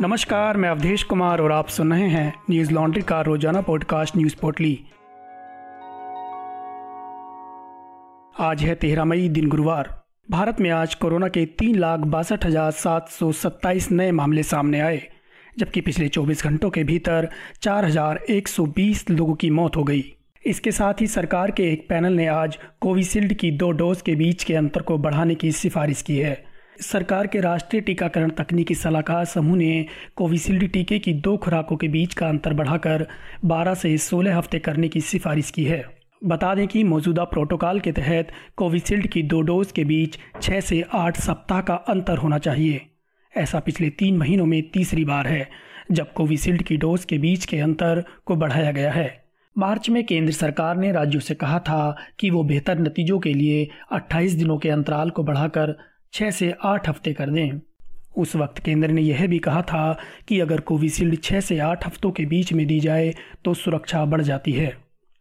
नमस्कार, मैं अवधेश कुमार और आप सुन रहे हैं न्यूज़ लॉन्ड्री का रोज़ाना पॉडकास्ट न्यूज़ पोर्टली। आज है तेरह मई, दिन गुरुवार। भारत में आज कोरोना के तीन लाख बासठ हज़ार सात सौ सत्ताईस नए मामले सामने आए, जबकि पिछले 24 घंटों के भीतर चार हज़ार एक सौ बीस लोगों की मौत हो गई। इसके साथ ही सरकार के एक पैनल ने आज कोविशील्ड की दो डोज के बीच के अंतर को बढ़ाने की सिफारिश की है। सरकार के राष्ट्रीय टीकाकरण तकनीकी सलाहकार समूह ने कोविशील्ड टीके की दो खुराकों के बीच का अंतर बढ़ाकर 12 से 16 हफ़्ते करने की सिफारिश की है। बता दें कि मौजूदा प्रोटोकॉल के तहत कोविशील्ड की दो डोज के बीच 6 से 8 सप्ताह का अंतर होना चाहिए। ऐसा पिछले तीन महीनों में तीसरी बार है, जब कोविशील्ड की डोज के बीच के अंतर को बढ़ाया गया है। मार्च में केंद्र सरकार ने राज्यों से कहा था कि वो बेहतर नतीजों के लिए 28 दिनों के अंतराल को बढ़ाकर छः से आठ हफ़्ते कर दें। उस वक्त केंद्र ने यह भी कहा था कि अगर कोविशील्ड छः से आठ हफ्तों के बीच में दी जाए तो सुरक्षा बढ़ जाती है।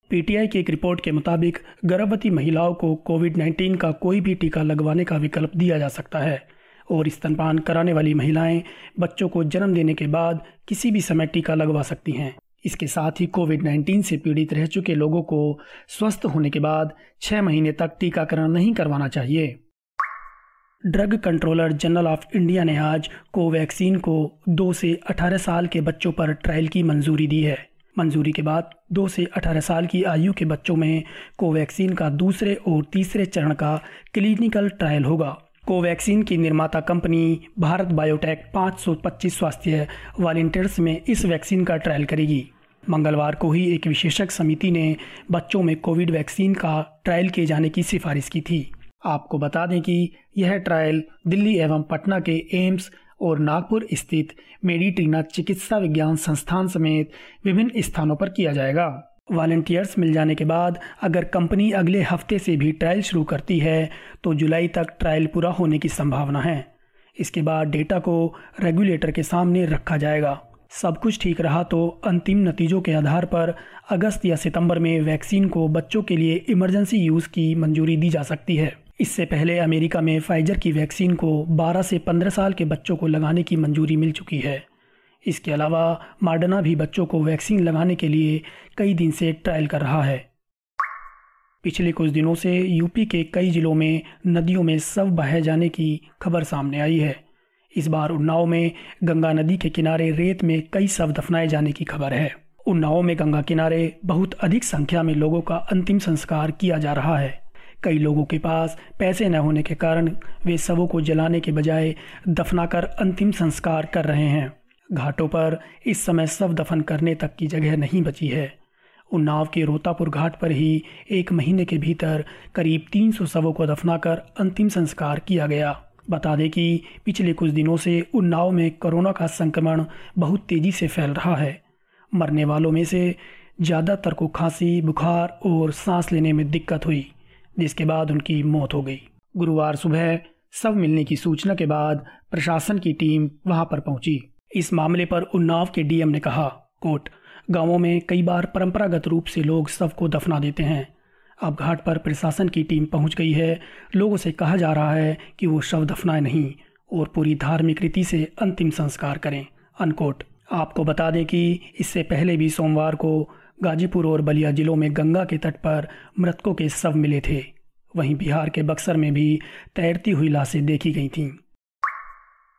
पीटीआई की एक रिपोर्ट के मुताबिक, गर्भवती महिलाओं को कोविड 19 का कोई भी टीका लगवाने का विकल्प दिया जा सकता है और स्तनपान कराने वाली महिलाएँ बच्चों को जन्म देने के बाद किसी भी समय टीका लगवा सकती हैं। इसके साथ ही कोविड 19 से पीड़ित रह चुके लोगों को स्वस्थ होने के बाद छः महीने तक टीकाकरण नहीं करवाना चाहिए। Drug controller general of India ने आज कोवैक्सीन को दो से 18 साल के बच्चों पर ट्रायल की मंजूरी दी है। मंजूरी के बाद दो से 18 साल की आयु के बच्चों में कोवैक्सीन का दूसरे और तीसरे चरण का क्लिनिकल ट्रायल होगा। कोवैक्सीन की निर्माता कंपनी भारत बायोटेक 525 स्वास्थ्य वॉलेंटियर्स में इस वैक्सीन का ट्रायल करेगी। मंगलवार को ही एक विशेषज्ञ समिति ने बच्चों में कोविड वैक्सीन का ट्रायल किए जाने की सिफारिश की थी। आपको बता दें कि यह ट्रायल दिल्ली एवं पटना के एम्स और नागपुर स्थित मेडिट्रीना चिकित्सा विज्ञान संस्थान समेत विभिन्न स्थानों पर किया जाएगा। वॉलेंटियर्स मिल जाने के बाद अगर कंपनी अगले हफ़्ते से भी ट्रायल शुरू करती है तो जुलाई तक ट्रायल पूरा होने की संभावना है। इसके बाद डेटा को रेगुलेटर के सामने रखा जाएगा। सब कुछ ठीक रहा तो अंतिम नतीजों के आधार पर अगस्त या सितंबर में वैक्सीन को बच्चों के लिए इमरजेंसी यूज़ की मंजूरी दी जा सकती है। इससे पहले अमेरिका में फाइजर की वैक्सीन को 12 से 15 साल के बच्चों को लगाने की मंजूरी मिल चुकी है। इसके अलावा मार्डना भी बच्चों को वैक्सीन लगाने के लिए कई दिन से ट्रायल कर रहा है। पिछले कुछ दिनों से यूपी के कई जिलों में नदियों में शव बहे जाने की खबर सामने आई है। इस बार उन्नाव में गंगा नदी के किनारे रेत में कई शव दफनाए जाने की खबर है। उन्नाव में गंगा किनारे बहुत अधिक संख्या में लोगों का अंतिम संस्कार किया जा रहा है। कई लोगों के पास पैसे न होने के कारण वे शवों को जलाने के बजाय दफनाकर अंतिम संस्कार कर रहे हैं। घाटों पर इस समय शव दफन करने तक की जगह नहीं बची है। उन्नाव के रोतापुर घाट पर ही एक महीने के भीतर करीब 300 शवों को दफनाकर अंतिम संस्कार किया गया। बता दें कि पिछले कुछ दिनों से उन्नाव में कोरोना का संक्रमण बहुत तेज़ी से फैल रहा है। मरने वालों में से ज़्यादातर को खांसी, बुखार और सांस लेने में दिक्कत हुई। जिसके बाद उनकी मौत हो गई। गुरुवार सुबह सब मिलने की सूचना के बाद प्रशासन की टीम वहाँ पर पहुँची। इस मामले पर उन्नाव के डीएम ने कहा कोट गाँवों में कई बार परंपरागत रूप से लोग शव को दफना देते हैं। अब घाट पर प्रशासन की टीम पहुँच गई है। लोगों से कहा जा रहा है कि वो शव दफनाए नहीं और पूरी धार्मिक रीति से अंतिम संस्कार करें। अनकोट आपको बता दें कि इससे पहले भी सोमवार को गाजीपुर और बलिया जिलों में गंगा के तट पर मृतकों के शव मिले थे। वहीं बिहार के बक्सर में भी तैरती हुई लाशें देखी गई थीं।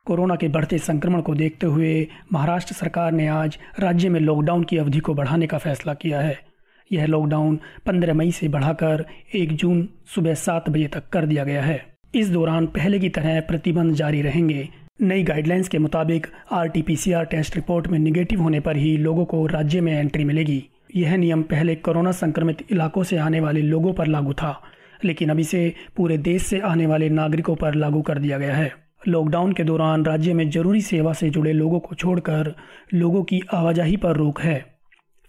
कोरोना के बढ़ते संक्रमण को देखते हुए महाराष्ट्र सरकार ने आज राज्य में लॉकडाउन की अवधि को बढ़ाने का फैसला किया है। यह लॉकडाउन 15 मई से बढ़ाकर 1 जून सुबह सात बजे तक कर दिया गया है। इस दौरान पहले की तरह प्रतिबंध जारी रहेंगे। नई गाइडलाइंस के मुताबिक आरटीपीसीआर टेस्ट रिपोर्ट में निगेटिव होने पर ही लोगों को राज्य में एंट्री मिलेगी। यह नियम पहले कोरोना संक्रमित इलाकों से आने वाले लोगों पर लागू था, लेकिन अब इसे पूरे देश से आने वाले नागरिकों पर लागू कर दिया गया है। लॉकडाउन के दौरान राज्य में ज़रूरी सेवा से जुड़े लोगों को छोड़कर लोगों की आवाजाही पर रोक है।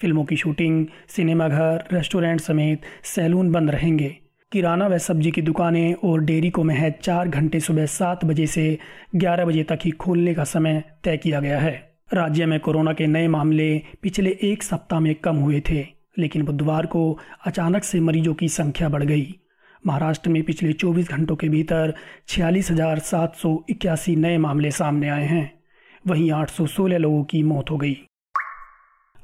फ़िल्मों की शूटिंग सिनेमाघर रेस्टोरेंट समेत सैलून बंद रहेंगे। किराना व सब्ज़ी की दुकानें और डेयरी को महज चार घंटे सुबह सात बजे से ग्यारह बजे तक ही खोलने का समय तय किया गया है। राज्य में कोरोना के नए मामले पिछले एक सप्ताह में कम हुए थे, लेकिन बुधवार को अचानक से मरीजों की संख्या बढ़ गई। महाराष्ट्र में पिछले 24 घंटों के भीतर छियालीस नए मामले सामने आए हैं। वहीं 816 लोगों की मौत हो गई।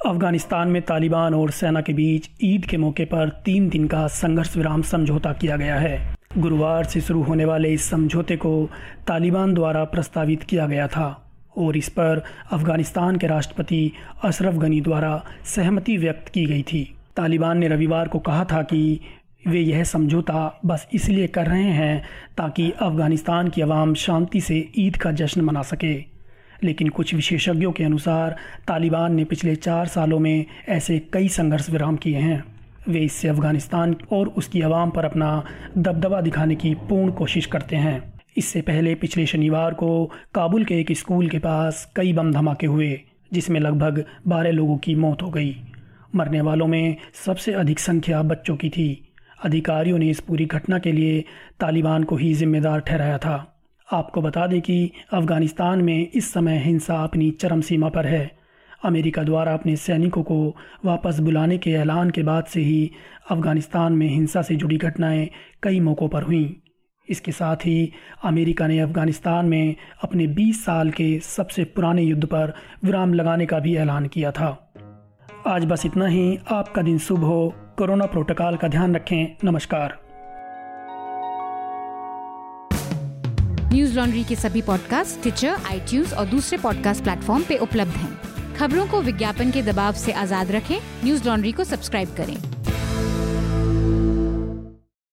अफ़गानिस्तान में तालिबान और सेना के बीच ईद के मौके पर तीन दिन का संघर्ष विराम समझौता किया गया है। गुरुवार से शुरू होने वाले इस समझौते को तालिबान द्वारा प्रस्तावित किया गया था। और इस पर अफ़गानिस्तान के राष्ट्रपति अशरफ गनी द्वारा सहमति व्यक्त की गई थी। तालिबान ने रविवार को कहा था कि वे यह समझौता बस इसलिए कर रहे हैं ताकि अफ़गानिस्तान की आवाम शांति से ईद का जश्न मना सके। लेकिन कुछ विशेषज्ञों के अनुसार तालिबान ने पिछले चार सालों में ऐसे कई संघर्ष विराम किए हैं। वे इससे अफ़गानिस्तान और उसकी आवाम पर अपना दबदबा दिखाने की पूर्ण कोशिश करते हैं। इससे पहले पिछले शनिवार को काबुल के एक स्कूल के पास कई बम धमाके हुए, जिसमें लगभग बारह लोगों की मौत हो गई। मरने वालों में सबसे अधिक संख्या बच्चों की थी। अधिकारियों ने इस पूरी घटना के लिए तालिबान को ही जिम्मेदार ठहराया था। आपको बता दें कि अफ़गानिस्तान में इस समय हिंसा अपनी चरम सीमा पर है। अमेरिका द्वारा अपने सैनिकों को वापस बुलाने के ऐलान के बाद से ही अफ़गानिस्तान में हिंसा से जुड़ी घटनाएँ कई मौक़ों पर हुईं। इसके साथ ही अमेरिका ने अफ़गानिस्तान में अपने 20 साल के सबसे पुराने युद्ध पर विराम लगाने का भी ऐलान किया था। आज बस इतना ही। आपका दिन शुभ हो। कोरोना प्रोटोकॉल का ध्यान रखें। नमस्कार। न्यूज़ लॉन्ड्री के सभी पॉडकास्ट ट्विटर आई और दूसरे पॉडकास्ट प्लेटफॉर्म पे उपलब्ध हैं। खबरों को विज्ञापन के दबाव से आज़ाद रखें। न्यूज़ लॉन्ड्री को सब्सक्राइब करें।